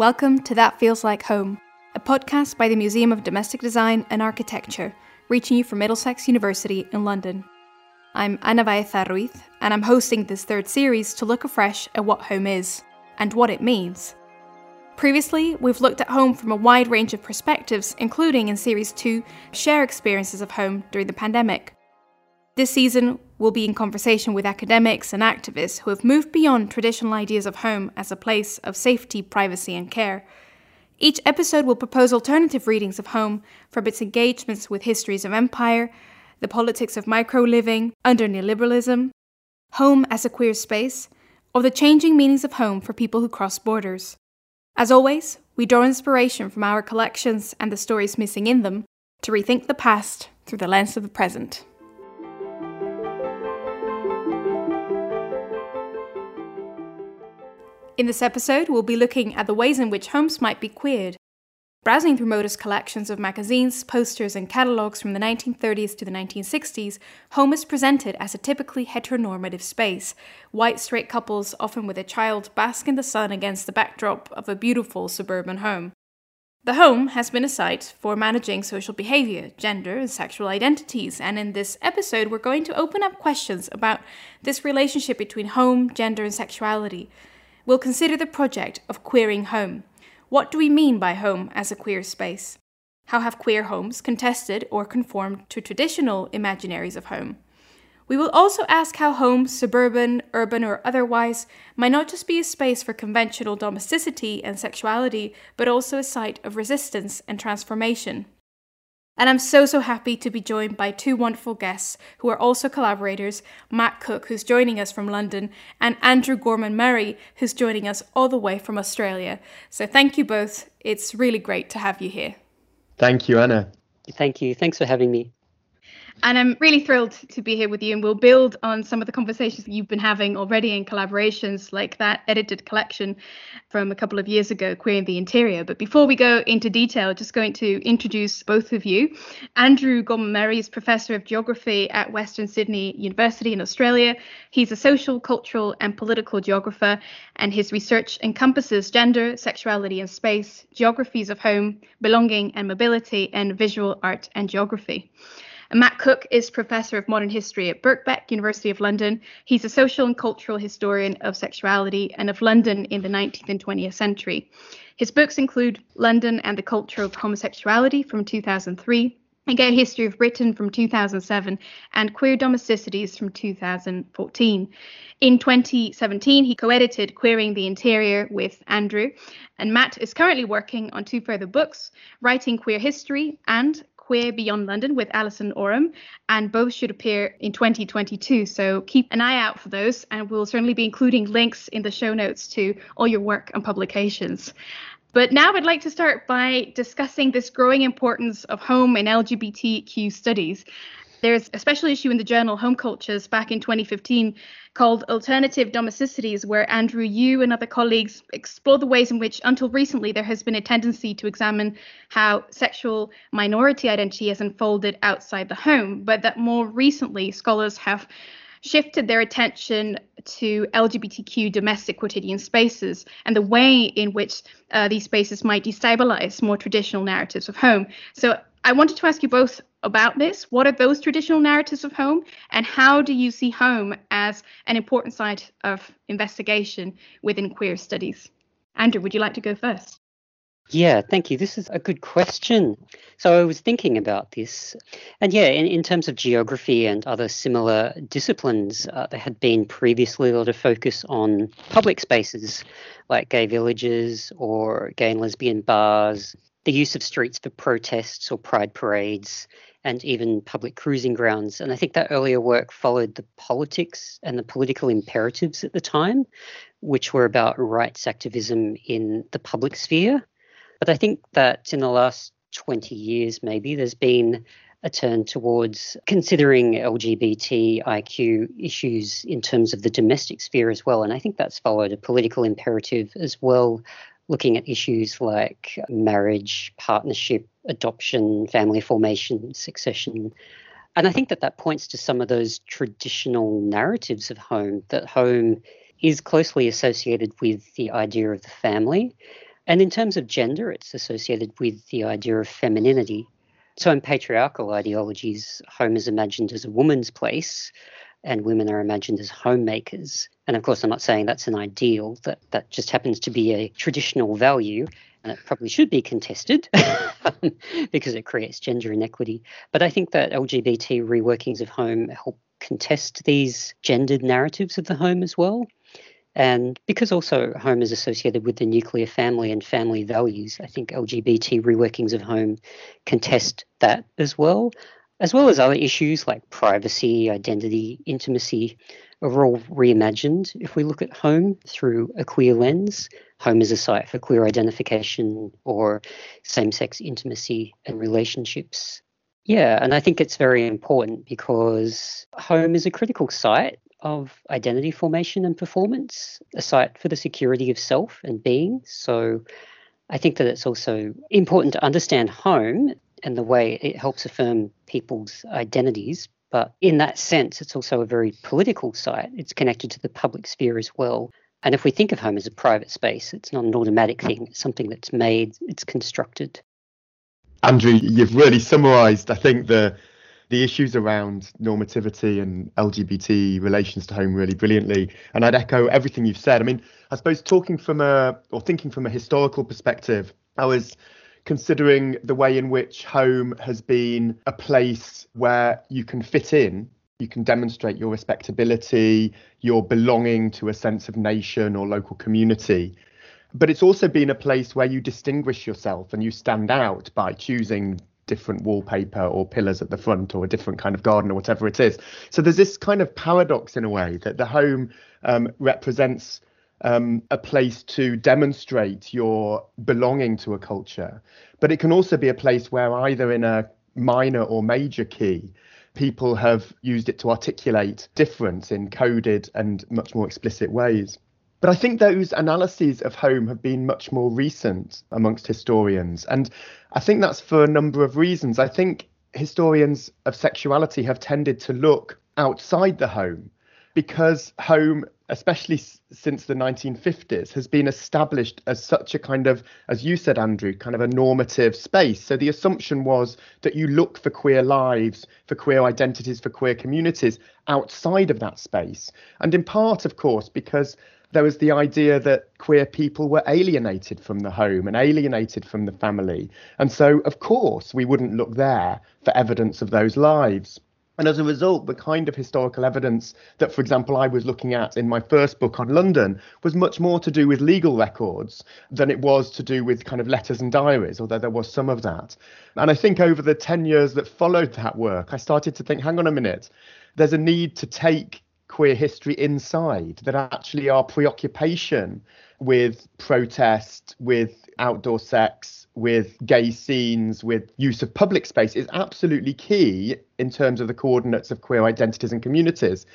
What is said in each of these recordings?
Welcome to That Feels Like Home, a podcast by the Museum of Domestic Design and Architecture, reaching you from Middlesex University in London. I'm Ana Baeza Ruiz, and I'm hosting this third series to look afresh at what home is and what it means. Previously, we've looked at home from a wide range of perspectives, including in Series 2, Share Experiences of Home during the pandemic. This season, we'll be in conversation with academics and activists who have moved beyond traditional ideas of home as a place of safety, privacy, and care. Each episode will propose alternative readings of home from its engagements with histories of empire, the politics of micro living under neoliberalism, home as a queer space, or the changing meanings of home for people who cross borders. As always, we draw inspiration from our collections and the stories missing in them to rethink the past through the lens of the present. In this episode, we'll be looking at the ways in which homes might be queered. Browsing through MoDA's collections of magazines, posters, and catalogues from the 1930s to the 1960s, home is presented as a typically heteronormative space. White straight couples, often with a child, bask in the sun against the backdrop of a beautiful suburban home. The home has been a site for managing social behavior, gender, and sexual identities, and in this episode, we're going to open up questions about this relationship between home, gender, and sexuality we'll consider the project of queering home. What do we mean by home as a queer space? How have queer homes contested or conformed to traditional imaginaries of home? We will also ask how home, suburban, urban, or otherwise, might not just be a space for conventional domesticity and sexuality, but also a site of resistance and transformation. And I'm so, so happy to be joined by two wonderful guests who are also collaborators Matt Cook, who's joining us from London, and Andrew Gorman Murray, who's joining us all the way from Australia. So thank you both. It's really great to have you here. Thank you, Ana. Thank you. Thanks for having me. And I'm really thrilled to be here with you, and we'll build on some of the conversations you've been having already in collaborations like that edited collection from a couple of years ago, Queering the Interior. But before we go into detail, just going to introduce both of you. Andrew Gorman is Professor of Geography at Western Sydney University in Australia. He's a social, cultural, and political geographer, and his research encompasses gender, sexuality and space, geographies of home, belonging and mobility, and visual art and geography. And Matt Cook is Professor of Modern History at Birkbeck, University of London. He's a social and cultural historian of sexuality and of London in the 19th and 20th century. His books include London and the Culture of Homosexuality from 2003, A Gay History of Britain from 2007, and Queer Domesticities from 2014. In 2017, he co edited Queering the Interior with Andrew, and Matt is currently working on two further books Writing Queer History and Queer Beyond London with Alison Oram, and both should appear in 2022. So keep an eye out for those, and we'll certainly be including links in the show notes to all your work and publications. But now I'd like to start by discussing this growing importance of home in LGBTQ studies. There's a special issue in the journal Home Cultures back in 2015 called Alternative Domesticities, where Andrew, you and other colleagues explore the ways in which, until recently, there has been a tendency to examine how sexual minority identity has unfolded outside the home, but that more recently, scholars have shifted their attention to LGBTQ domestic quotidian spaces and the way in which uh, these spaces might destabilize more traditional narratives of home. So I wanted to ask you both about this. What are those traditional narratives of home, and how do you see home as an important site of investigation within queer studies? Andrew, would you like to go first? Yeah, thank you. This is a good question. So I was thinking about this. And yeah, in, in terms of geography and other similar disciplines, uh, there had been previously a lot of focus on public spaces like gay villages or gay and lesbian bars, the use of streets for protests or pride parades, and even public cruising grounds. And I think that earlier work followed the politics and the political imperatives at the time, which were about rights activism in the public sphere. But I think that in the last 20 years, maybe, there's been a turn towards considering LGBTIQ issues in terms of the domestic sphere as well. And I think that's followed a political imperative as well looking at issues like marriage, partnership, adoption, family formation, succession. And I think that that points to some of those traditional narratives of home, that home is closely associated with the idea of the family. And in terms of gender, it's associated with the idea of femininity. So in patriarchal ideologies, home is imagined as a woman's place and women are imagined as homemakers. And of course, I'm not saying that's an ideal, that, that just happens to be a traditional value and it probably should be contested because it creates gender inequity. But I think that LGBT reworkings of home help contest these gendered narratives of the home as well. And because also home is associated with the nuclear family and family values, I think LGBT reworkings of home contest that as well, as well as other issues like privacy, identity, intimacy are all reimagined if we look at home through a queer lens. Home is a site for queer identification or same sex intimacy and relationships. Yeah, and I think it's very important because home is a critical site of identity formation and performance, a site for the security of self and being. So I think that it's also important to understand home and the way it helps affirm people's identities. But in that sense, it's also a very political site. It's connected to the public sphere as well. And if we think of home as a private space, it's not an automatic thing, it's something that's made, it's constructed. Andrew, you've really summarised, I think, the the issues around normativity and LGBT relations to home really brilliantly. And I'd echo everything you've said. I mean, I suppose talking from a or thinking from a historical perspective, I was considering the way in which home has been a place where you can fit in, you can demonstrate your respectability, your belonging to a sense of nation or local community. But it's also been a place where you distinguish yourself and you stand out by choosing different wallpaper or pillars at the front or a different kind of garden or whatever it is. So there's this kind of paradox in a way that the home um, represents um, a place to demonstrate your belonging to a culture, but it can also be a place where either in a minor or major key, people have used it to articulate difference in coded and much more explicit ways. But I think those analyses of home have been much more recent amongst historians. And I think that's for a number of reasons. I think historians of sexuality have tended to look outside the home because home, especially s- since the 1950s, has been established as such a kind of, as you said, Andrew, kind of a normative space. So the assumption was that you look for queer lives, for queer identities, for queer communities outside of that space. And in part, of course, because there was the idea that queer people were alienated from the home and alienated from the family. And so, of course, we wouldn't look there for evidence of those lives. And as a result, the kind of historical evidence that, for example, I was looking at in my first book on London was much more to do with legal records than it was to do with kind of letters and diaries, although there was some of that. And I think over the 10 years that followed that work, I started to think hang on a minute, there's a need to take queer history inside, that actually our preoccupation with protest, with outdoor sex, with gay scenes, with use of public space is absolutely key in terms of the coordinates of queer identities and communities.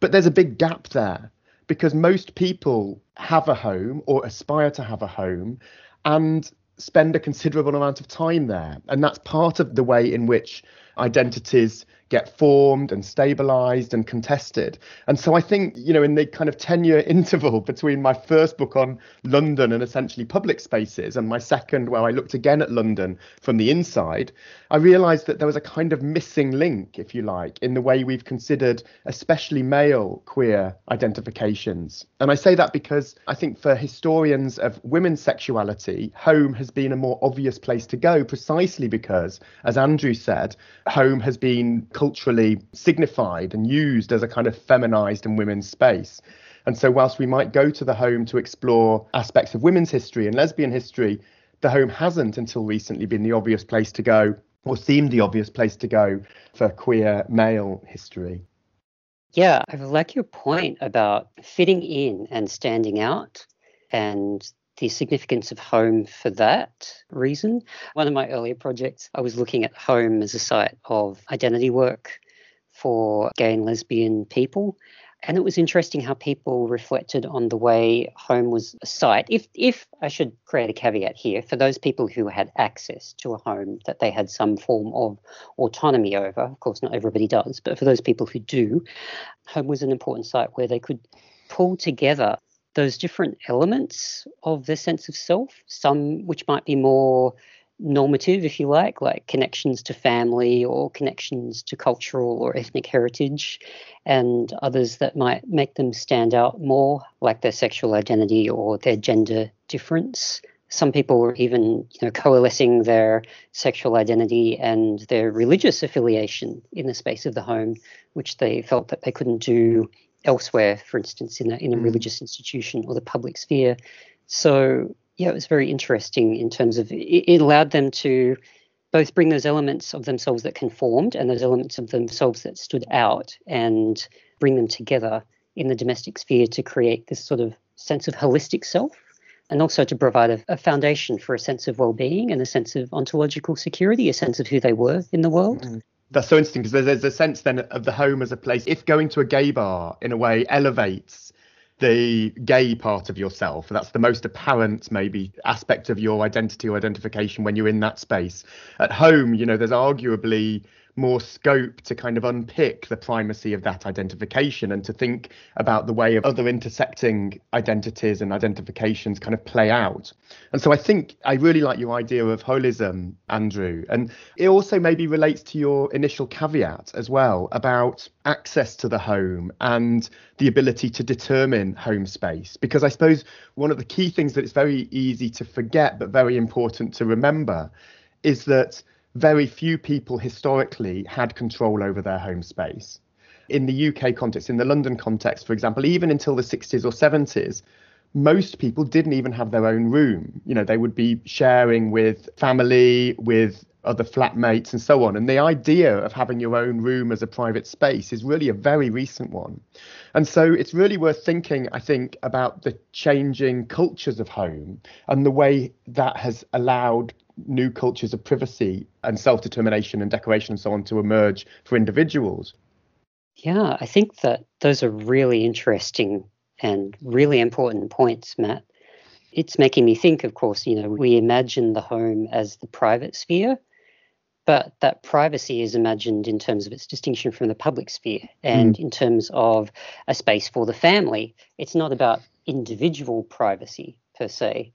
But there's a big gap there because most people have a home or aspire to have a home and spend a considerable amount of time there. And that's part of the way in which identities get formed and stabilized and contested. And so I think, you know, in the kind of 10 year interval between my first book on London and essentially public spaces and my second, where I looked again at London from the inside, I realized that there was a kind of missing link, if you like, in the way we've considered especially male queer identifications. And I say that because I think for historians of women's sexuality, home has been a more obvious place to go precisely because, as Andrew said, home has been culturally signified and used as a kind of feminized and women's space. And so, whilst we might go to the home to explore aspects of women's history and lesbian history, the home hasn't until recently been the obvious place to go or seemed the obvious place to go for queer male history. Yeah, I like your point about fitting in and standing out and the significance of home for that reason. One of my earlier projects, I was looking at home as a site of identity work for gay and lesbian people. And it was interesting how people reflected on the way home was a site. If, if I should create a caveat here, for those people who had access to a home that they had some form of autonomy over, of course, not everybody does, but for those people who do, home was an important site where they could pull together those different elements of their sense of self, some which might be more normative, if you like, like connections to family or connections to cultural or ethnic heritage, and others that might make them stand out more, like their sexual identity or their gender difference. Some people were even you know, coalescing their sexual identity and their religious affiliation in the space of the home, which they felt that they couldn't do elsewhere, for instance, in a, in a mm. religious institution or the public sphere. So yeah, it was very interesting in terms of it, it allowed them to both bring those elements of themselves that conformed and those elements of themselves that stood out and bring them together in the domestic sphere to create this sort of sense of holistic self and also to provide a, a foundation for a sense of well-being and a sense of ontological security, a sense of who they were in the world. Mm. That's so interesting because there's, there's a sense then of the home as a place. If going to a gay bar in a way elevates the gay part of yourself. That's the most apparent, maybe, aspect of your identity or identification when you're in that space. At home, you know, there's arguably more scope to kind of unpick the primacy of that identification and to think about the way of other intersecting identities and identifications kind of play out. And so I think I really like your idea of holism, Andrew. And it also maybe relates to your initial caveat as well about access to the home and the ability to determine home space. Because I suppose one of the key things that it's very easy to forget, but very important to remember, is that very few people historically had control over their home space. In the UK context, in the London context, for example, even until the 60s or 70s, most people didn't even have their own room. You know, they would be sharing with family, with other flatmates, and so on. And the idea of having your own room as a private space is really a very recent one. And so it's really worth thinking, I think, about the changing cultures of home and the way that has allowed new cultures of privacy and self determination and decoration and so on to emerge for individuals. Yeah, I think that those are really interesting and really important points, Matt. It's making me think, of course, you know, we imagine the home as the private sphere, but that privacy is imagined in terms of its distinction from the public sphere and mm. in terms of a space for the family. It's not about individual privacy per se,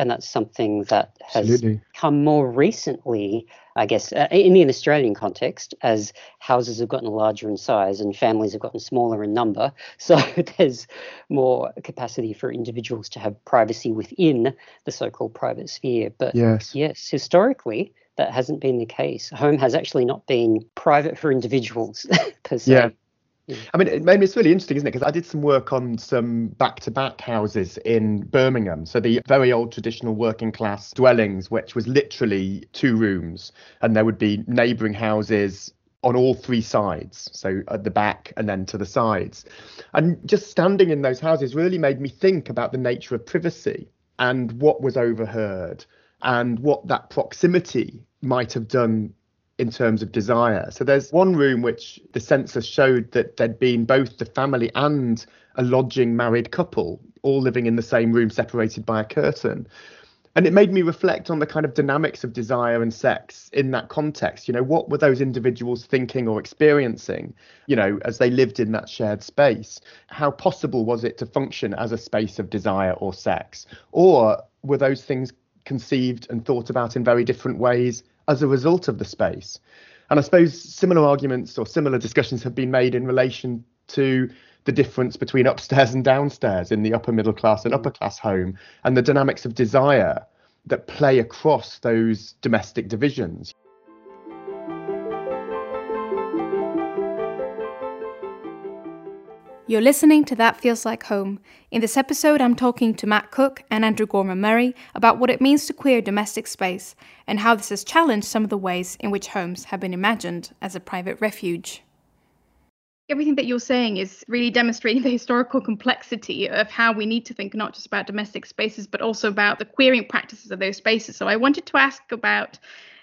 and that's something that has Absolutely. come more recently, I guess, uh, in the Australian context, as houses have gotten larger in size and families have gotten smaller in number. So there's more capacity for individuals to have privacy within the so-called private sphere. But yes, yes historically, that hasn't been the case. Home has actually not been private for individuals per se. Yeah. I mean, it made me, it's really interesting, isn't it? Because I did some work on some back to back houses in Birmingham. So the very old traditional working class dwellings, which was literally two rooms, and there would be neighbouring houses on all three sides, so at the back and then to the sides. And just standing in those houses really made me think about the nature of privacy and what was overheard and what that proximity might have done in terms of desire. So there's one room which the census showed that there'd been both the family and a lodging married couple all living in the same room separated by a curtain. And it made me reflect on the kind of dynamics of desire and sex in that context. You know, what were those individuals thinking or experiencing, you know, as they lived in that shared space? How possible was it to function as a space of desire or sex? Or were those things conceived and thought about in very different ways as a result of the space. And I suppose similar arguments or similar discussions have been made in relation to the difference between upstairs and downstairs in the upper middle class and upper class home and the dynamics of desire that play across those domestic divisions. You're listening to That Feels Like Home. In this episode, I'm talking to Matt Cook and Andrew Gorman Murray about what it means to queer domestic space and how this has challenged some of the ways in which homes have been imagined as a private refuge. Everything that you're saying is really demonstrating the historical complexity of how we need to think not just about domestic spaces, but also about the queering practices of those spaces. So I wanted to ask about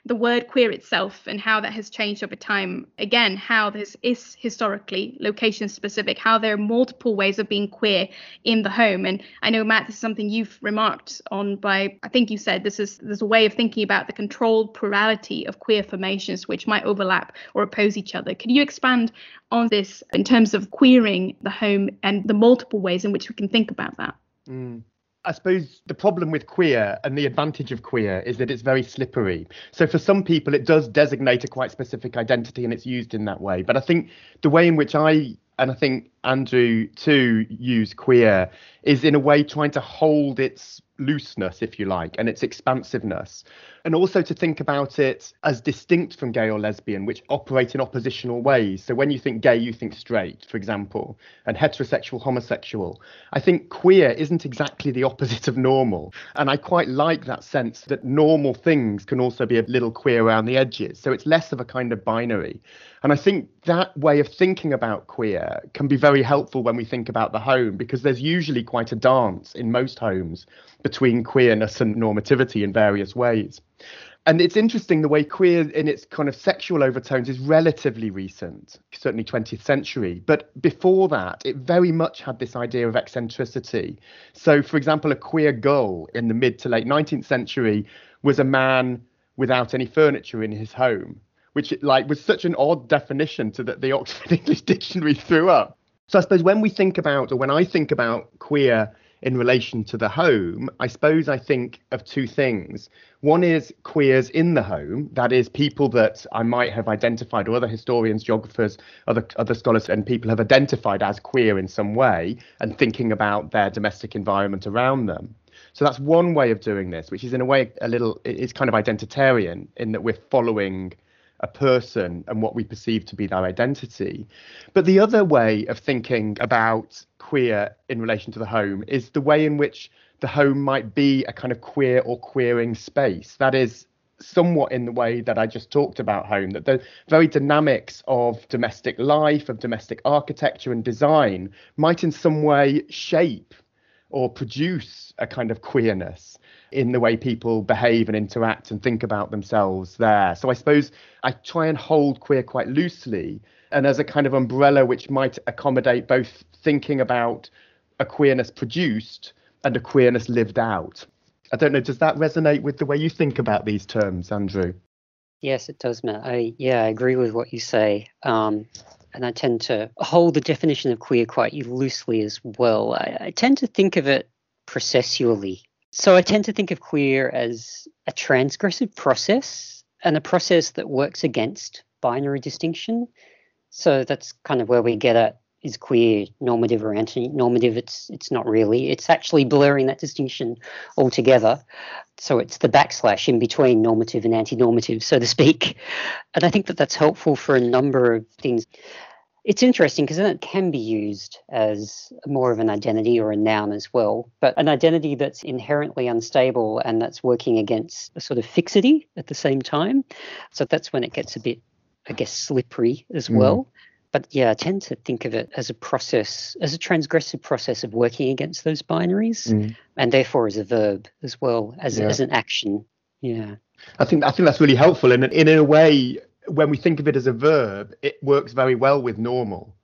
the word queer itself and how that has changed over time. Again, how this is historically location specific, how there are multiple ways of being queer in the home. And I know, Matt, this is something you've remarked on by, I think you said this is there's a way of thinking about the controlled plurality of queer formations which might overlap or oppose each other. Could you expand on this in terms of queering the home and the multiple ways in which we can think about that? Mm. I suppose the problem with queer and the advantage of queer is that it's very slippery. So for some people, it does designate a quite specific identity and it's used in that way. But I think the way in which I and I think Andrew too use queer is in a way trying to hold its looseness, if you like, and its expansiveness. And also to think about it as distinct from gay or lesbian, which operate in oppositional ways. So when you think gay, you think straight, for example, and heterosexual, homosexual. I think queer isn't exactly the opposite of normal. And I quite like that sense that normal things can also be a little queer around the edges. So it's less of a kind of binary. And I think that way of thinking about queer can be very helpful when we think about the home because there's usually quite a dance in most homes between queerness and normativity in various ways. And it's interesting the way queer in its kind of sexual overtones is relatively recent, certainly 20th century. But before that, it very much had this idea of eccentricity. So, for example, a queer gull in the mid to late 19th century was a man without any furniture in his home which like was such an odd definition to that the Oxford English Dictionary threw up. So I suppose when we think about, or when I think about queer in relation to the home, I suppose I think of two things. One is queers in the home, that is, people that I might have identified, or other historians, geographers, other other scholars, and people have identified as queer in some way, and thinking about their domestic environment around them. So that's one way of doing this, which is in a way a little, it's kind of identitarian in that we're following a person and what we perceive to be their identity. But the other way of thinking about queer in relation to the home is the way in which the home might be a kind of queer or queering space. That is somewhat in the way that I just talked about home, that the very dynamics of domestic life, of domestic architecture and design might in some way shape or produce a kind of queerness in the way people behave and interact and think about themselves there. So I suppose I try and hold queer quite loosely and as a kind of umbrella which might accommodate both thinking about a queerness produced and a queerness lived out. I don't know, does that resonate with the way you think about these terms, Andrew? Yes, it does, Matt. I yeah, I agree with what you say. Um, and I tend to hold the definition of queer quite loosely as well. I, I tend to think of it processually so I tend to think of queer as a transgressive process and a process that works against binary distinction. So that's kind of where we get at is queer normative or anti-normative. It's it's not really. It's actually blurring that distinction altogether. So it's the backslash in between normative and anti-normative so to speak. And i think that that's helpful for a number of things it's interesting because then it can be used as more of an identity or a noun as well, but an identity that's inherently unstable and that's working against a sort of fixity at the same time. So that's when it gets a bit, I guess, slippery as mm. well. But yeah, I tend to think of it as a process, as a transgressive process of working against those binaries, mm. and therefore as a verb as well as, yeah. as an action. Yeah. I think I think that's really helpful, and in a way, when we think of it as a verb, it works very well with normal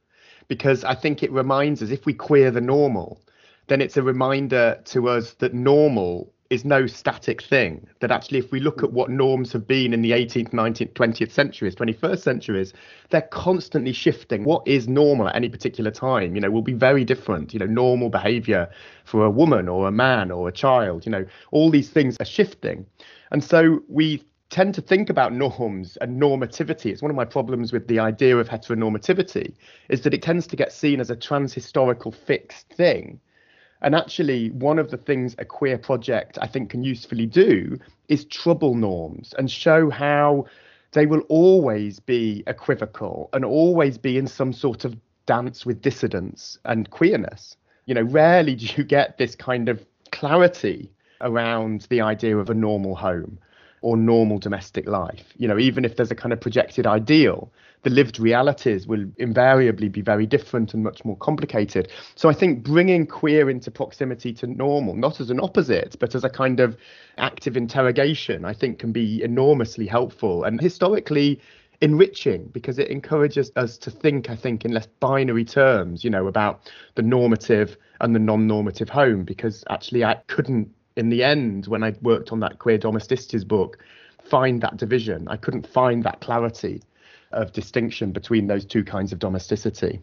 because I think it reminds us if we queer the normal, then it's a reminder to us that normal is no static thing. That actually, if we look at what norms have been in the 18th, 19th, 20th centuries, 21st centuries, they're constantly shifting. What is normal at any particular time, you know, will be very different. You know, normal behavior for a woman or a man or a child, you know, all these things are shifting. And so we tend to think about norms and normativity. It's one of my problems with the idea of heteronormativity, is that it tends to get seen as a transhistorical fixed thing. And actually, one of the things a queer project I think can usefully do is trouble norms and show how they will always be equivocal and always be in some sort of dance with dissidence and queerness. You know, rarely do you get this kind of clarity around the idea of a normal home or normal domestic life. You know, even if there's a kind of projected ideal, the lived realities will invariably be very different and much more complicated. So I think bringing queer into proximity to normal, not as an opposite, but as a kind of active interrogation, I think can be enormously helpful and historically enriching because it encourages us to think, I think, in less binary terms, you know, about the normative and the non normative home, because actually I couldn't in the end, when I worked on that queer domesticities book, find that division. I couldn't find that clarity of distinction between those two kinds of domesticity.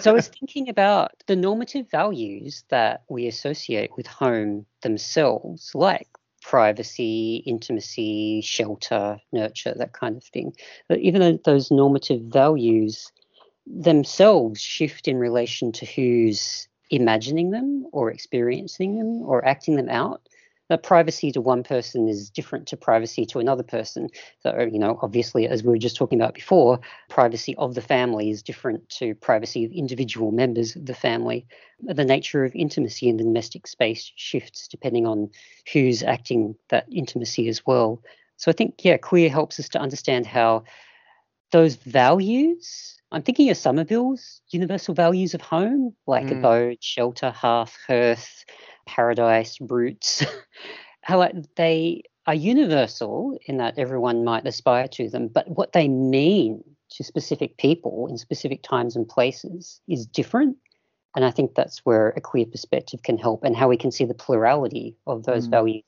so I was thinking about the normative values that we associate with home themselves, like privacy, intimacy, shelter, nurture, that kind of thing. But even though those normative values themselves shift in relation to who's imagining them or experiencing them or acting them out, that privacy to one person is different to privacy to another person. So, you know, obviously, as we were just talking about before, privacy of the family is different to privacy of individual members of the family. The nature of intimacy in the domestic space shifts depending on who's acting that intimacy as well. So I think, yeah, queer helps us to understand how those values I'm thinking of Somerville's universal values of home, like mm. abode, shelter, hearth, hearth, paradise, roots, how they are universal in that everyone might aspire to them, but what they mean to specific people in specific times and places is different. And I think that's where a queer perspective can help and how we can see the plurality of those mm. values.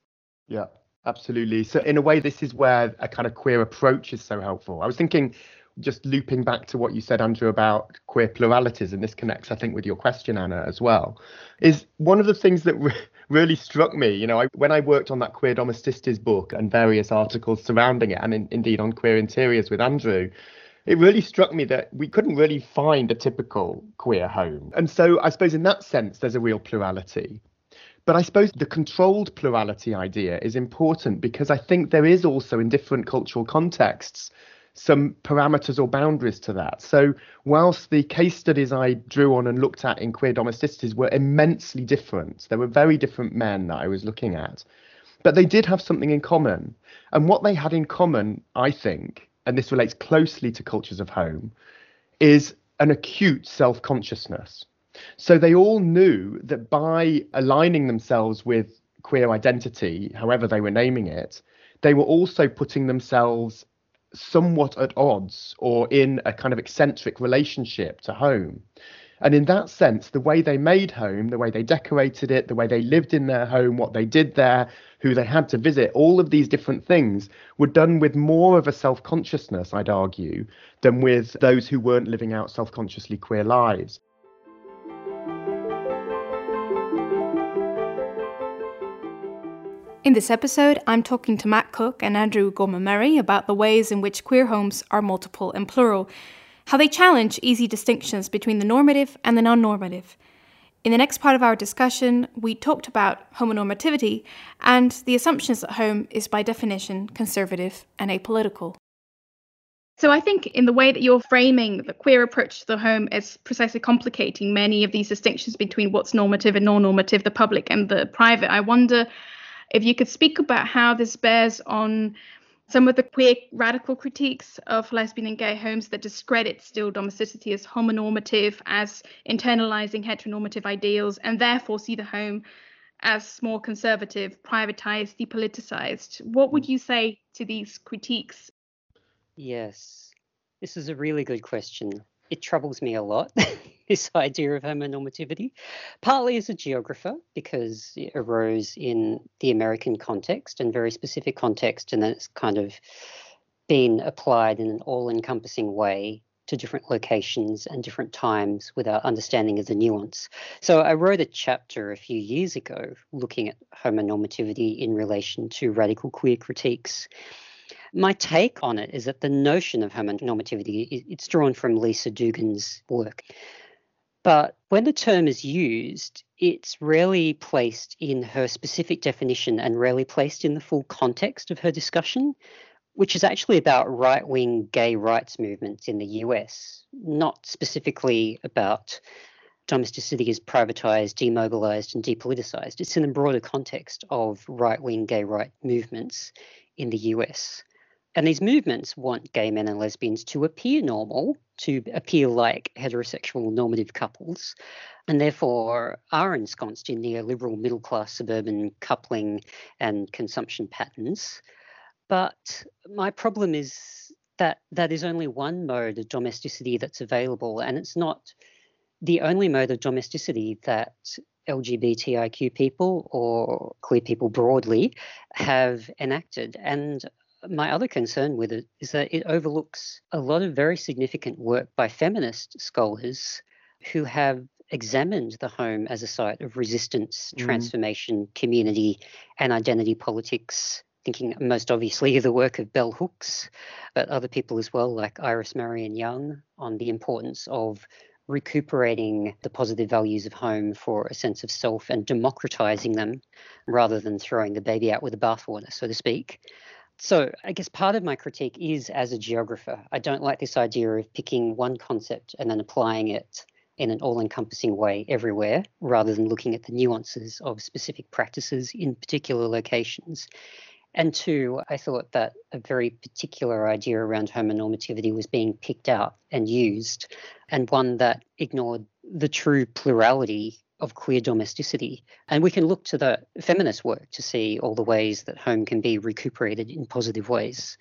Yeah, absolutely. So, in a way, this is where a kind of queer approach is so helpful. I was thinking just looping back to what you said, Andrew, about queer pluralities, and this connects, I think, with your question, Ana, as well, is one of the things that re- really struck me. You know, I, when I worked on that queer domesticities book and various articles surrounding it, and in, indeed on queer interiors with Andrew, it really struck me that we couldn't really find a typical queer home. And so I suppose in that sense, there's a real plurality. But I suppose the controlled plurality idea is important because I think there is also in different cultural contexts some parameters or boundaries to that. So, whilst the case studies I drew on and looked at in queer domesticities were immensely different, there were very different men that I was looking at, but they did have something in common. And what they had in common, I think, and this relates closely to cultures of home, is an acute self consciousness. So, they all knew that by aligning themselves with queer identity, however they were naming it, they were also putting themselves somewhat at odds or in a kind of eccentric relationship to home. And in that sense, the way they made home, the way they decorated it, the way they lived in their home, what they did there, who they had to visit, all of these different things were done with more of a self consciousness, I'd argue, than with those who weren't living out self consciously queer lives. In this episode, I'm talking to Matt Cook and Andrew Gorman Murray about the ways in which queer homes are multiple and plural, how they challenge easy distinctions between the normative and the non normative. In the next part of our discussion, we talked about homonormativity and the assumptions that home is by definition conservative and apolitical. So I think in the way that you're framing the queer approach to the home is precisely complicating many of these distinctions between what's normative and non-normative, the public and the private. I wonder if you could speak about how this bears on some of the queer radical critiques of lesbian and gay homes that discredit still domesticity as homonormative, as internalizing heteronormative ideals, and therefore see the home as more conservative, privatized, depoliticized. What would hmm. you say to these critiques? Yes, this is a really good question. It troubles me a lot. this idea of homonormativity, partly as a geographer, because it arose in the American context and very specific context, and then it's kind of been applied in an all encompassing way to different locations and different times without understanding of the nuance. So I wrote a chapter a few years ago looking at homonormativity in relation to radical queer critiques. My take on it is that the notion of homonormativity it's drawn from Lisa Duggan's work. But when the term is used, it's rarely placed in her specific definition and rarely placed in the full context of her discussion, which is actually about right wing gay rights movements in the US, not specifically about domesticity is privatized, demobilized, and depoliticized. It's in the broader context of right wing gay right movements in the US. And these movements want gay men and lesbians to appear normal, to appear like heterosexual normative couples, and therefore are ensconced in neoliberal middle class suburban coupling and consumption patterns. But my problem is that that is only one mode of domesticity that's available, and it's not the only mode of domesticity that LGBTIQ people or queer people broadly have enacted. And my other concern with it is that it overlooks a lot of very significant work by feminist scholars who have examined the home as a site of resistance, mm. transformation, community, and identity politics. Thinking most obviously of the work of Bell Hooks, but other people as well, like Iris Marion Young, on the importance of recuperating the positive values of home for a sense of self and democratizing them rather than throwing the baby out with the bathwater, so to speak. So, I guess part of my critique is as a geographer. I don't like this idea of picking one concept and then applying it in an all encompassing way everywhere, rather than looking at the nuances of specific practices in particular locations. And two, I thought that a very particular idea around homonormativity was being picked out and used, and one that ignored the true plurality of queer domesticity. And we can look to the feminist work to see all the ways that home can be recuperated in positive ways.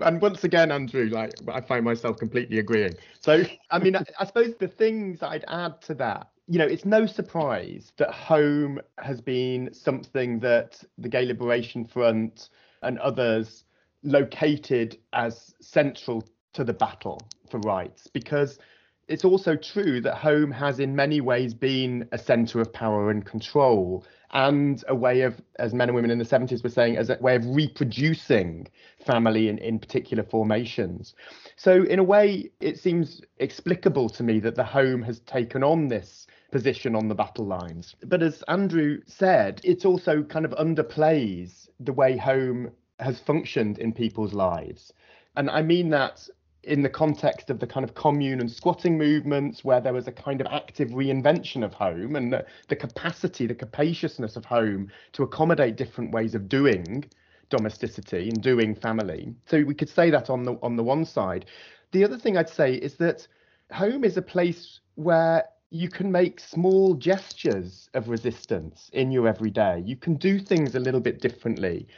And once again, Andrew, like I find myself completely agreeing. So, I mean, I, I suppose the things I'd add to that you know, it's no surprise that home has been something that the Gay Liberation Front and others located as central to the battle for rights because it's also true that home has in many ways been a center of power and control and a way of as men and women in the 70s were saying as a way of reproducing family in, in particular formations. So in a way it seems explicable to me that the home has taken on this position on the battle lines. But as andrew said it also kind of underplays the way home has functioned in people's lives. And i mean that in the context of the kind of commune and squatting movements where there was a kind of active reinvention of home and the, the capacity, the capaciousness of home to accommodate different ways of doing domesticity and doing family. So we could say that on the on the one side. The other thing I'd say is that home is a place where you can make small gestures of resistance in your everyday. You can do things a little bit differently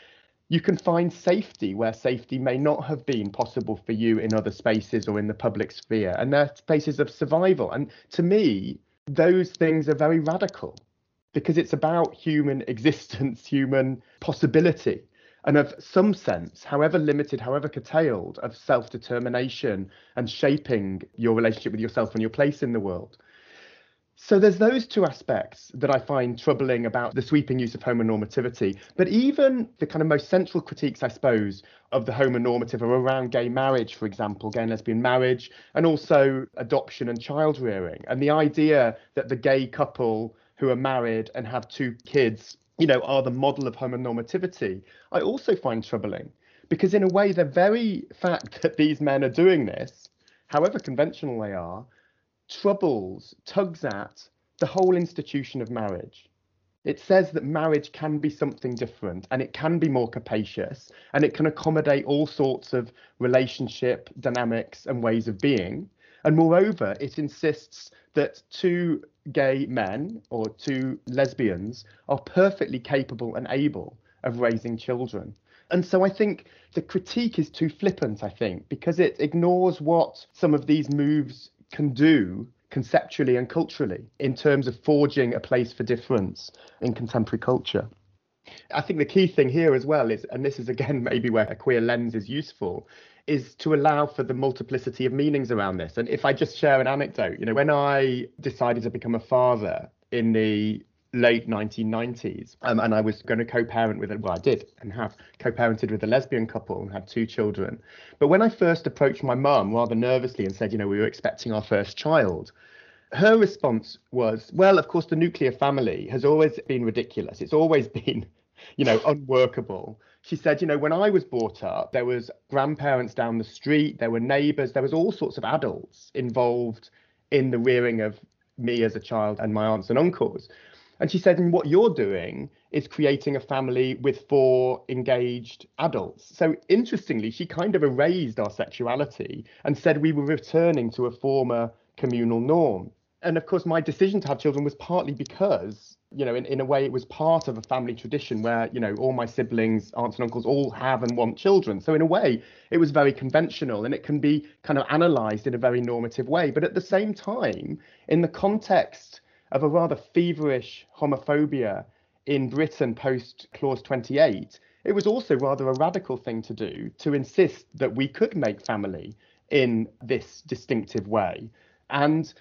you can find safety where safety may not have been possible for you in other spaces or in the public sphere. And they're spaces of survival. And to me, those things are very radical because it's about human existence, human possibility, and of some sense, however limited, however curtailed, of self determination and shaping your relationship with yourself and your place in the world. So there's those two aspects that I find troubling about the sweeping use of homonormativity. But even the kind of most central critiques, I suppose, of the homonormative are around gay marriage, for example, gay and lesbian marriage, and also adoption and child rearing. And the idea that the gay couple who are married and have two kids, you know, are the model of homonormativity, I also find troubling. Because in a way, the very fact that these men are doing this, however conventional they are, troubles, tugs at the whole institution of marriage. It says that marriage can be something different and it can be more capacious and it can accommodate all sorts of relationship dynamics and ways of being. And moreover, it insists that two gay men or two lesbians are perfectly capable and able of raising children. And so I think the critique is too flippant, I think, because it ignores what some of these moves can do conceptually and culturally in terms of forging a place for difference in contemporary culture. I think the key thing here as well is, and this is again maybe where a queer lens is useful, is to allow for the multiplicity of meanings around this. And if I just share an anecdote, you know, when I decided to become a father in the late 1990s um, and I was going to co-parent with it well I did and have co-parented with a lesbian couple and had two children. But when I first approached my mum rather nervously and said you know we were expecting our first child her response was well of course the nuclear family has always been ridiculous. It's always been you know unworkable. She said you know when I was brought up there was grandparents down the street there were neighbors there was all sorts of adults involved in the rearing of me as a child and my aunts and uncles and she said, and what you're doing is creating a family with four engaged adults. So interestingly, she kind of erased our sexuality and said we were returning to a former communal norm. And of course, my decision to have children was partly because, you know, in, in a way, it was part of a family tradition where, you know, all my siblings, aunts and uncles all have and want children. So in a way, it was very conventional and it can be kind of analysed in a very normative way. But at the same time, in the context of a rather feverish homophobia in Britain post Clause 28, it was also rather a radical thing to do to insist that we could make family in this distinctive way. And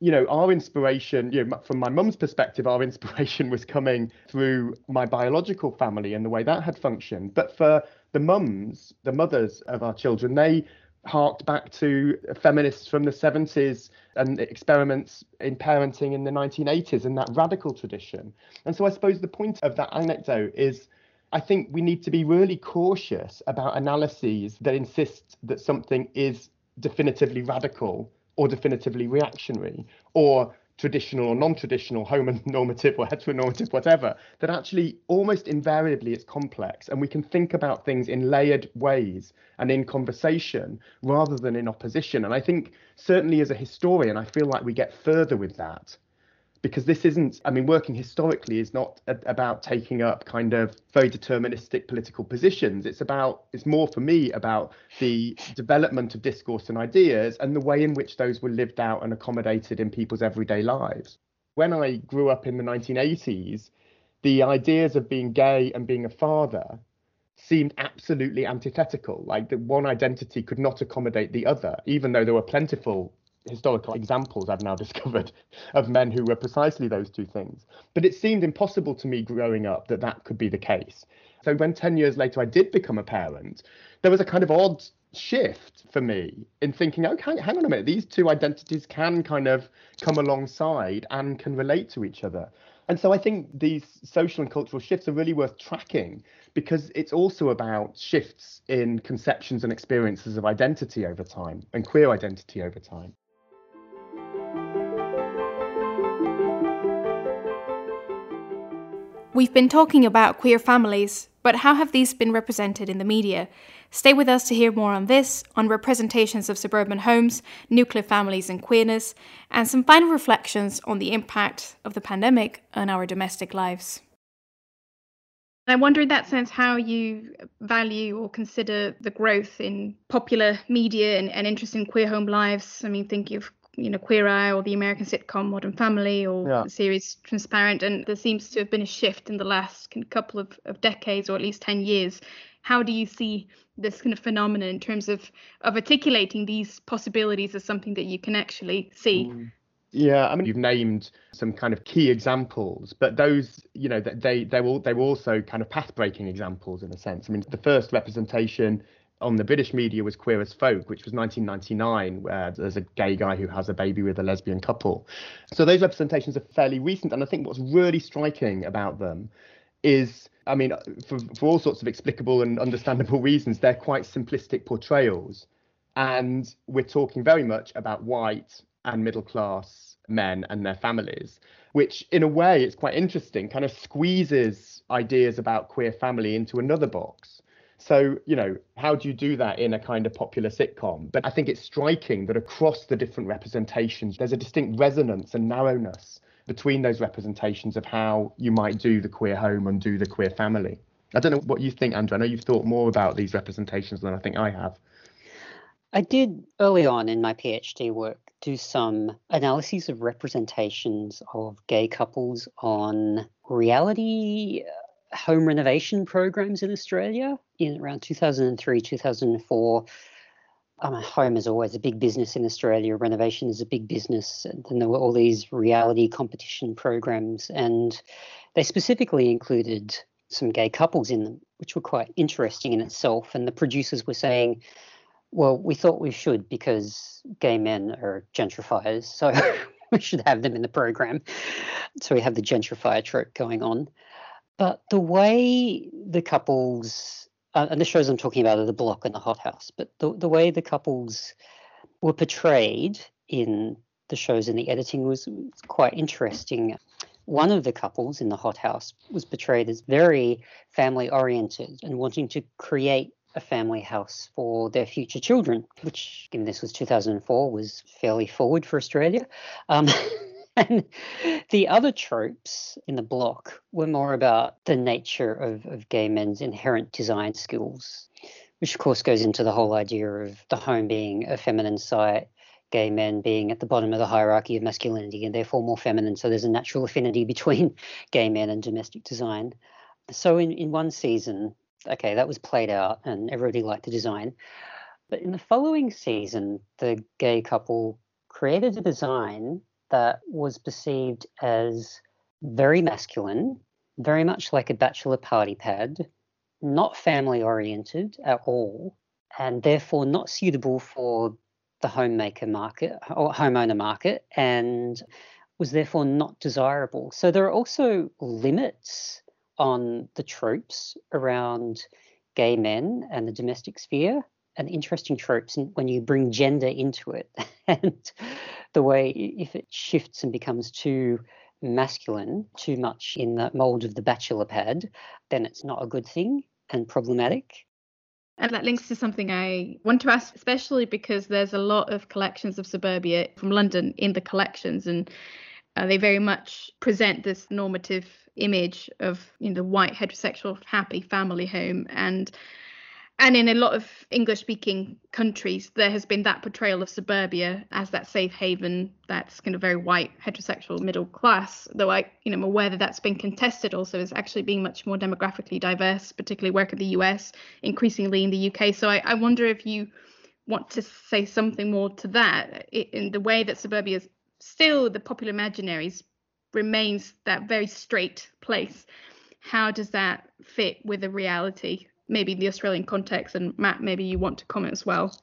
you know, our inspiration, you know, from my mum's perspective, our inspiration was coming through my biological family and the way that had functioned. But for the mums, the mothers of our children, they harked back to feminists from the 70s and experiments in parenting in the 1980s and that radical tradition. And so I suppose the point of that anecdote is I think we need to be really cautious about analyses that insist that something is definitively radical or definitively reactionary or traditional or non-traditional homonormative or heteronormative whatever that actually almost invariably it's complex and we can think about things in layered ways and in conversation rather than in opposition. And i think certainly as a historian i feel like we get further with that because this isn't i mean working historically is not a, about taking up kind of very deterministic political positions. It's about it's more for me about the development of discourse and ideas and the way in which those were lived out and accommodated in people's everyday lives. When i grew up in the 1980s the ideas of being gay and being a father seemed absolutely antithetical. Like that one identity could not accommodate the other even though there were plentiful historical examples I've now discovered of men who were precisely those two things. But it seemed impossible to me growing up that that could be the case. So when 10 years later I did become a parent, there was a kind of odd shift for me in thinking, okay, hang on a minute, these two identities can kind of come alongside and can relate to each other. And so I think these social and cultural shifts are really worth tracking because it's also about shifts in conceptions and experiences of identity over time and queer identity over time. We've been talking about queer families, but how have these been represented in the media? Stay with us to hear more on this, on representations of suburban homes, nuclear families, and queerness, and some final reflections on the impact of the pandemic on our domestic lives. I wonder, in that sense, how you value or consider the growth in popular media and, and interest in queer home lives. I mean, thinking of you know Queer Eye or the American sitcom Modern Family or yeah. the series Transparent, and there seems to have been a shift in the last couple of, of decades or at least ten years. How do you see this kind of phenomenon in terms of of articulating these possibilities as something that you can actually see? Mm. Yeah, I mean, you've named some kind of key examples, but those, you know, they they were they were also kind of path-breaking examples in a sense. I mean, the first representation on the British media was Queer as Folk, which was 1999, where there's a gay guy who has a baby with a lesbian couple. So those representations are fairly recent, and I think what's really striking about them is, I mean, for, for all sorts of explicable and understandable reasons, they're quite simplistic portrayals. And we're talking very much about white and middle class men and their families, which in a way it's quite interesting, kind of squeezes ideas about queer family into another box. So, you know, how do you do that in a kind of popular sitcom? But I think it's striking that across the different representations, there's a distinct resonance and narrowness between those representations of how you might do the queer home and do the queer family. I don't know what you think, Andrew. I know you've thought more about these representations than I think I have. I did early on in my PhD work do some analyses of representations of gay couples on reality home renovation programs in Australia in around 2003, 2004. Um, home is always a big business in Australia. Renovation is a big business. And then there were all these reality competition programs, and they specifically included some gay couples in them, which were quite interesting in itself. And the producers were saying, well, we thought we should because gay men are gentrifiers, so we should have them in the program. So we have the gentrifier trope going on. But the way the couples, uh, and the shows I'm talking about are The Block and The Hot House, but the, the way the couples were portrayed in the shows and the editing was, quite interesting. One of the couples in The Hot House was portrayed as very family oriented and wanting to create a family house for their future children, which, given this was 2004, was fairly forward for Australia. Um, and the other tropes in the block were more about the nature of, of gay men's inherent design skills, which of course goes into the whole idea of the home being a feminine site, gay men being at the bottom of the hierarchy of masculinity and therefore more feminine. So there's a natural affinity between gay men and domestic design. So in, in one season, okay, that was played out and everybody liked the design. But in the following season, the gay couple created a design that was perceived as very masculine, very much like a bachelor party pad, not family oriented at all, and therefore not suitable for the homemaker market or homeowner market and was therefore not desirable. So there are also limits on the tropes around gay men and the domestic sphere and interesting tropes when you bring gender into it and the way if it shifts and becomes too masculine too much in the mold of the bachelor pad then it's not a good thing and problematic. And that links to something I want to ask, especially because there's a lot of collections of suburbia from London in the collections, and uh, they very much present this normative image of you know the white heterosexual happy family home. And and in a lot of English speaking countries, there has been that portrayal of suburbia as that safe haven that's kind of very white, heterosexual, middle class. Though I, you know, I'm aware that that's been contested also as actually being much more demographically diverse, particularly work in the US, increasingly in the UK. So I, I wonder if you want to say something more to that in the way that suburbia is still the popular imaginaries remains that very straight place. How does that fit with the reality maybe the Australian context. And Matt, maybe you want to comment as well.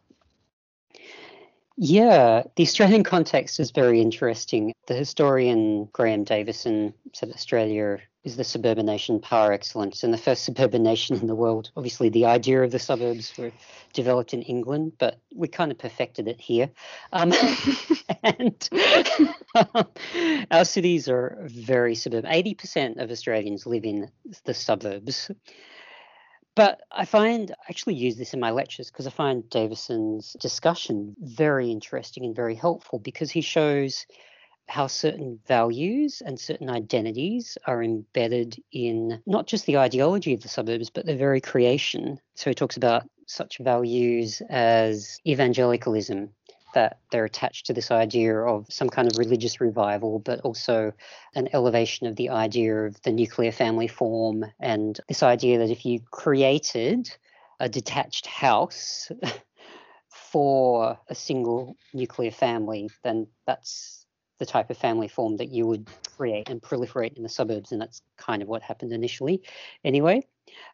Yeah, the Australian context is very interesting. The historian Graeme Davison said Australia is the suburban nation par excellence and the first suburban nation in the world. Obviously, the idea of the suburbs were developed in England, but we kind of perfected it here. Um, and um, our cities are very suburban. 80% of Australians live in the suburbs. But I find, I actually use this in my lectures because I find Davison's discussion very interesting and very helpful because he shows how certain values and certain identities are embedded in not just the ideology of the suburbs, but the very creation. So he talks about such values as evangelicalism, that they're attached to this idea of some kind of religious revival, but also an elevation of the idea of the nuclear family form and this idea that if you created a detached house for a single nuclear family, then that's the type of family form that you would create and proliferate in the suburbs. And that's kind of what happened initially. Anyway,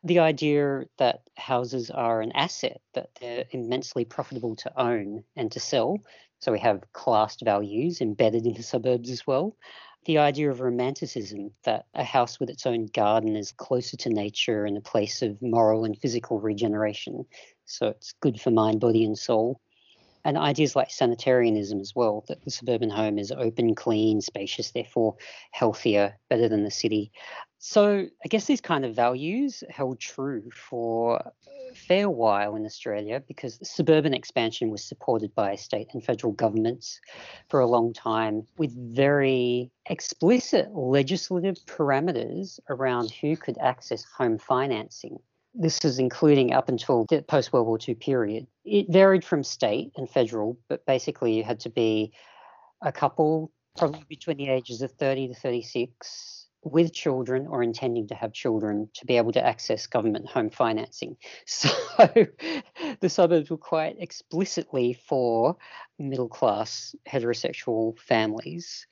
the idea that houses are an asset, that they're immensely profitable to own and to sell. So we have class values embedded in the suburbs as well. The idea of romanticism, that a house with its own garden is closer to nature and a place of moral and physical regeneration. So it's good for mind, body, and soul and ideas like sanitarianism as well that the suburban home is open clean spacious therefore healthier better than the city. So i guess these kind of values held true for a fair while in australia because suburban expansion was supported by state and federal governments for a long time with very explicit legislative parameters around who could access home financing this is including up until the post World War II period. It varied from state and federal, but basically you had to be a couple, probably between the ages of 30 to 36, with children or intending to have children to be able to access government home financing. So the suburbs were quite explicitly for middle class heterosexual families.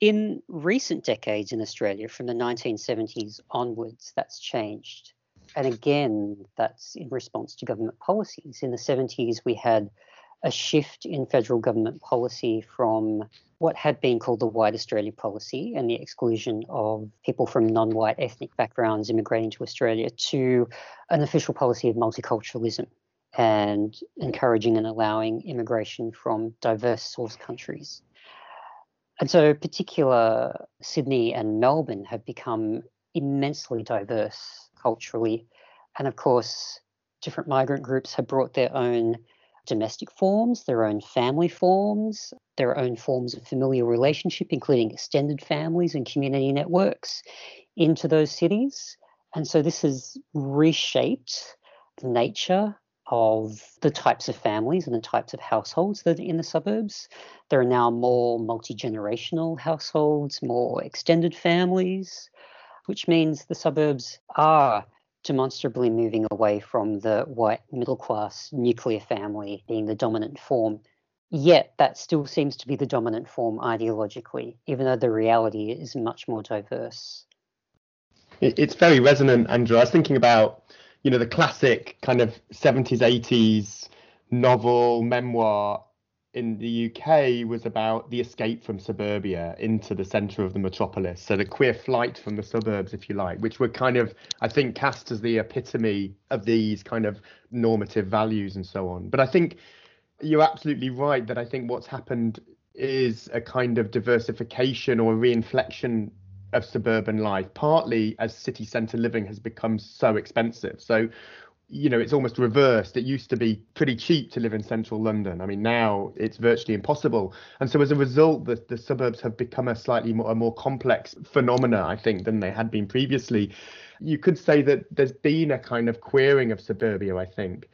In recent decades in Australia, from the 1970s onwards, that's changed and again, that's in response to government policies. In the 70s, we had a shift in federal government policy from what had been called the White Australia policy and the exclusion of people from non white ethnic backgrounds immigrating to Australia to an official policy of multiculturalism and encouraging and allowing immigration from diverse source countries. And so, particular Sydney and Melbourne have become immensely diverse culturally. And of course, different migrant groups have brought their own domestic forms, their own family forms, their own forms of familial relationship, including extended families and community networks, into those cities. And so this has reshaped the nature of the types of families and the types of households that are in the suburbs. There are now more multi generational households, more extended families, which means the suburbs are demonstrably moving away from the white middle class nuclear family being the dominant form Yet that still seems to be the dominant form ideologically, even though the reality is much more diverse. It's very resonant, Andrew. I was thinking about, you know, the classic kind of 70s, 80s novel, memoir in the UK was about the escape from suburbia into the centre of the metropolis. So the queer flight from the suburbs, if you like, which were kind of, I think, cast as the epitome of these kind of normative values and so on. But I think you're absolutely right that I think what's happened is a kind of diversification or reinflection of suburban life, partly as city centre living has become so expensive. So you know, it's almost reversed. It used to be pretty cheap to live in central London. I mean, now it's virtually impossible. And so as a result, the, the suburbs have become a slightly more, a more complex phenomena, I think, than they had been previously. You could say that there's been a kind of queering of suburbia, I think.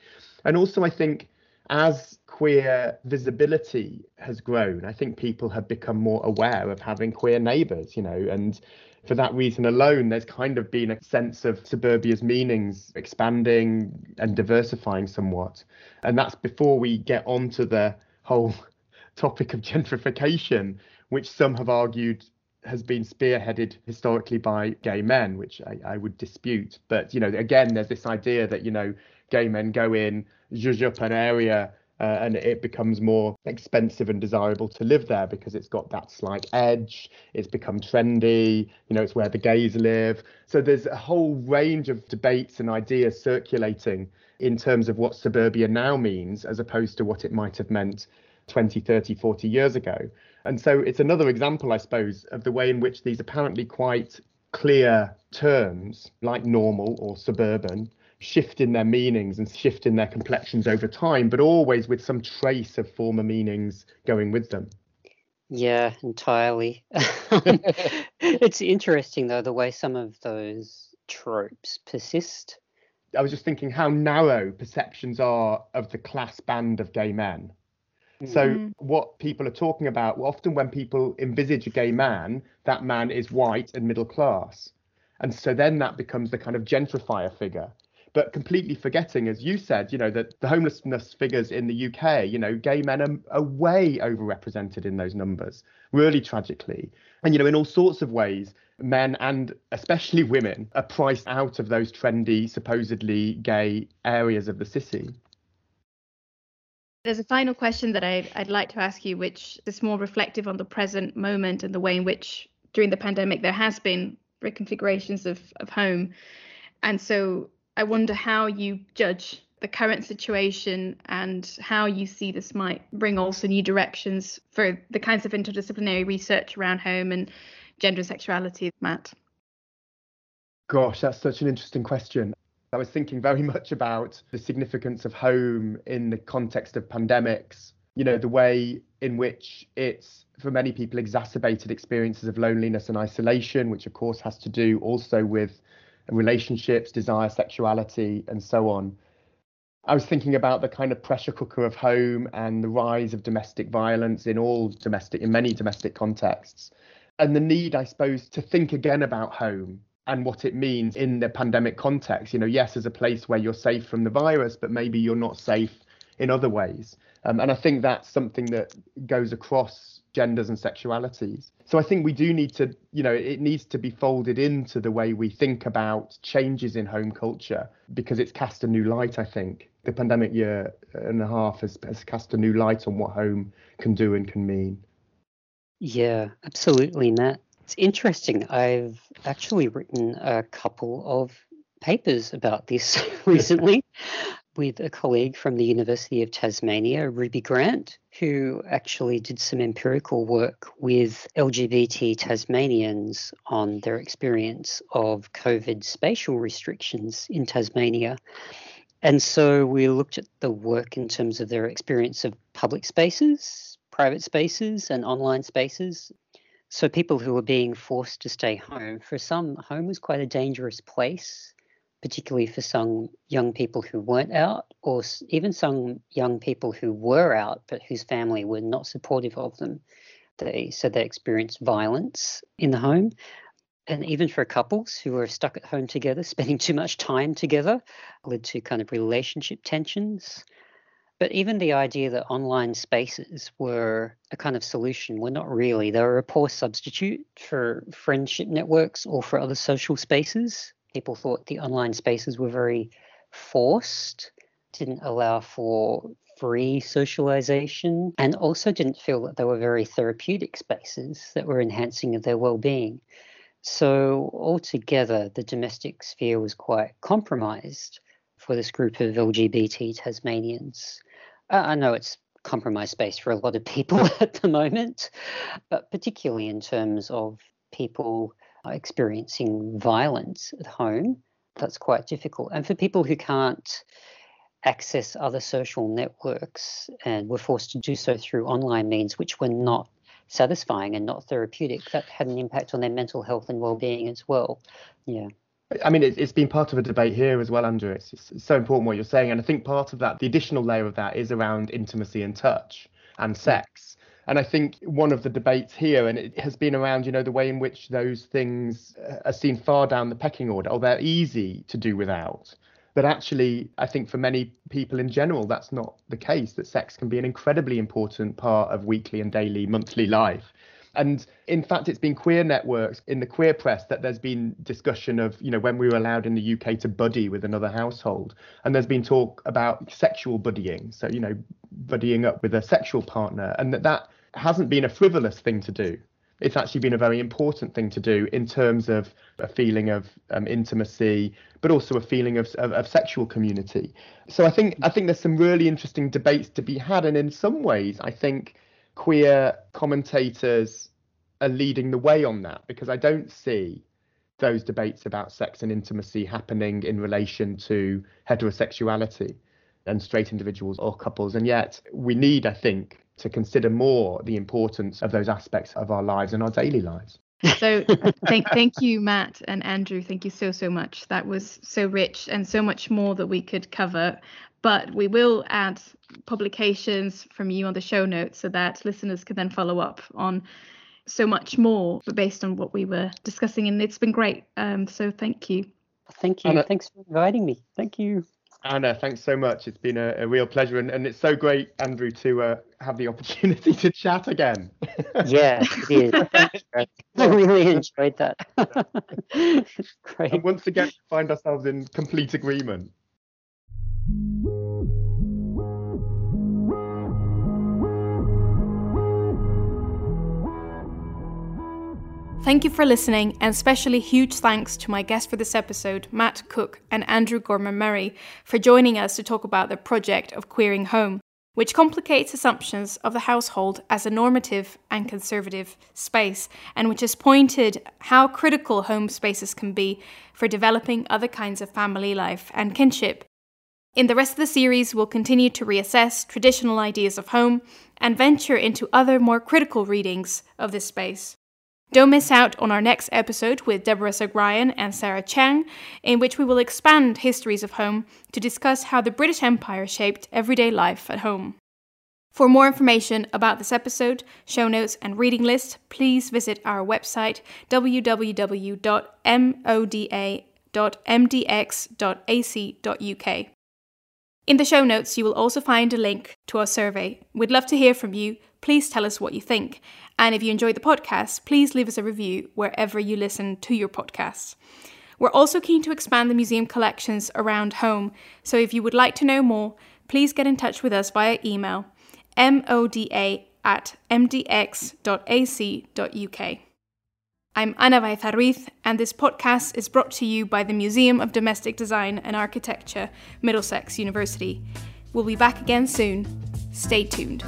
And also, I think as queer visibility has grown, I think people have become more aware of having queer neighbours, you know, and for that reason alone, there's kind of been a sense of suburbia's meanings expanding and diversifying somewhat. And that's before we get onto the whole topic of gentrification, which some have argued has been spearheaded historically by gay men, which I, I would dispute. But, you know, again, there's this idea that, you know, gay men go in, zhuzh up an area uh, and it becomes more expensive and desirable to live there because it's got that slight edge. It's become trendy. You know, it's where the gays live. So there's a whole range of debates and ideas circulating in terms of what suburbia now means as opposed to what it might have meant 20, 30, 40 years ago. And so it's another example, I suppose, of the way in which these apparently quite clear terms like normal or suburban shift in their meanings and shift in their complexions over time, but always with some trace of former meanings going with them. Yeah, entirely. it's interesting though the way some of those tropes persist. I was just thinking how narrow perceptions are of the class band of gay men. So mm. what people are talking about, well, often when people envisage a gay man, that man is white and middle class. And so then that becomes the kind of gentrifier figure but completely forgetting, as you said, you know, that the homelessness figures in the UK, you know, gay men are, are way overrepresented in those numbers, really tragically. And, you know, in all sorts of ways, men and especially women are priced out of those trendy, supposedly gay areas of the city. There's a final question that I, would like to ask you, which is more reflective on the present moment and the way in which, during the pandemic, there has been reconfigurations of, of home. And so I wonder how you judge the current situation and how you see this might bring also new directions for the kinds of interdisciplinary research around home and gender and sexuality, Matt. Gosh, that's such an interesting question. I was thinking very much about the significance of home in the context of pandemics, you know, the way in which it's for many people exacerbated experiences of loneliness and isolation, which of course has to do also with relationships, desire, sexuality, and so on. I was thinking about the kind of pressure cooker of home and the rise of domestic violence in all domestic, in many domestic contexts, and the need, I suppose, to think again about home and what it means in the pandemic context. You know, yes, as a place where you're safe from the virus, but maybe you're not safe in other ways. Um, and I think that's something that goes across genders and sexualities. So I think we do need to, you know, it needs to be folded into the way we think about changes in home culture because it's cast a new light, I think. The pandemic year and a half has, has cast a new light on what home can do and can mean. Yeah, absolutely, Matt. It's interesting. I've actually written a couple of papers about this recently with a colleague from the University of Tasmania, Ruby Grant, who actually did some empirical work with LGBT Tasmanians on their experience of COVID spatial restrictions in Tasmania. And so we looked at the work in terms of their experience of public spaces, private spaces, and online spaces. So people who were being forced to stay home, for some, home was quite a dangerous place particularly for some young people who weren't out, or even some young people who were out but whose family were not supportive of them. They so they experienced violence in the home, and even for couples who were stuck at home together, spending too much time together, led to kind of relationship tensions. But even the idea that online spaces were a kind of solution were not really. They were a poor substitute for friendship networks or for other social spaces. People thought the online spaces were very forced, didn't allow for free socialization, and also didn't feel that they were very therapeutic spaces that were enhancing their well-being. So altogether, the domestic sphere was quite compromised for this group of LGBT Tasmanians. I know it's compromised space for a lot of people at the moment, but particularly in terms of people experiencing violence at home, that's quite difficult. And for people who can't access other social networks and were forced to do so through online means, which were not satisfying and not therapeutic, that had an impact on their mental health and well-being as well. Yeah. I mean, it's been part of a debate here as well, Andrew. It's, it's so important what you're saying. And I think part of that, the additional layer of that is around intimacy and touch and mm. sex. And I think one of the debates here, and it has been around, you know, the way in which those things uh, are seen far down the pecking order, or they're easy to do without. But actually, I think for many people in general, that's not the case, that sex can be an incredibly important part of weekly and daily, monthly life. And in fact, it's been queer networks in the queer press that there's been discussion of, you know, when we were allowed in the UK to buddy with another household. And there's been talk about sexual buddying. So, you know, buddying up with a sexual partner. And that that hasn't been a frivolous thing to do it's actually been a very important thing to do in terms of a feeling of um, intimacy, but also a feeling of, of, of, sexual community. So I think I think there's some really interesting debates to be had, and in some ways, I think queer commentators are leading the way on that because I don't see those debates about sex and intimacy happening in relation to heterosexuality and straight individuals or couples, and yet we need, I think, to consider more the importance of those aspects of our lives and our daily lives. So thank thank you, Matt and Andrew. Thank you so so much. That was so rich and so much more that we could cover. But we will add publications from you on the show notes so that listeners can then follow up on so much more based on what we were discussing. And it's been great. Um, so thank you. Thank you. Thanks for inviting me. Thank you. Ana, thanks so much. It's been a, a real pleasure, and, and, it's so great, Andrew, to uh, have the opportunity to chat again. yeah, it is. I really enjoyed that. great. And once again, find ourselves in complete agreement. Thank you for listening, and especially huge thanks to my guests for this episode, Matt Cook and Andrew Gorman Murray, for joining us to talk about the project of Queering Home, which complicates assumptions of the household as a normative and conservative space, and which has pointed how critical home spaces can be for developing other kinds of family life and kinship. In the rest of the series, we'll continue to reassess traditional ideas of home and venture into other more critical readings of this space. Don't miss out on our next episode with Deborah O'Brien and Sarah Chang, in which we will expand histories of home to discuss how the British Empire shaped everyday life at home. For more information about this episode, show notes, and reading list, please visit our website www.moda.mdx.ac.uk. In the show notes, you will also find a link to our survey. We'd love to hear from you. Please tell us what you think. And if you enjoyed the podcast, please leave us a review wherever you listen to your podcasts. We're also keen to expand the museum collections around home, so if you would like to know more, please get in touch with us via email moda at mdx.ac.uk. I'm Ana Baeza Ruiz, and this podcast is brought to you by the Museum of Domestic Design and Architecture, Middlesex University. We'll be back again soon. Stay tuned.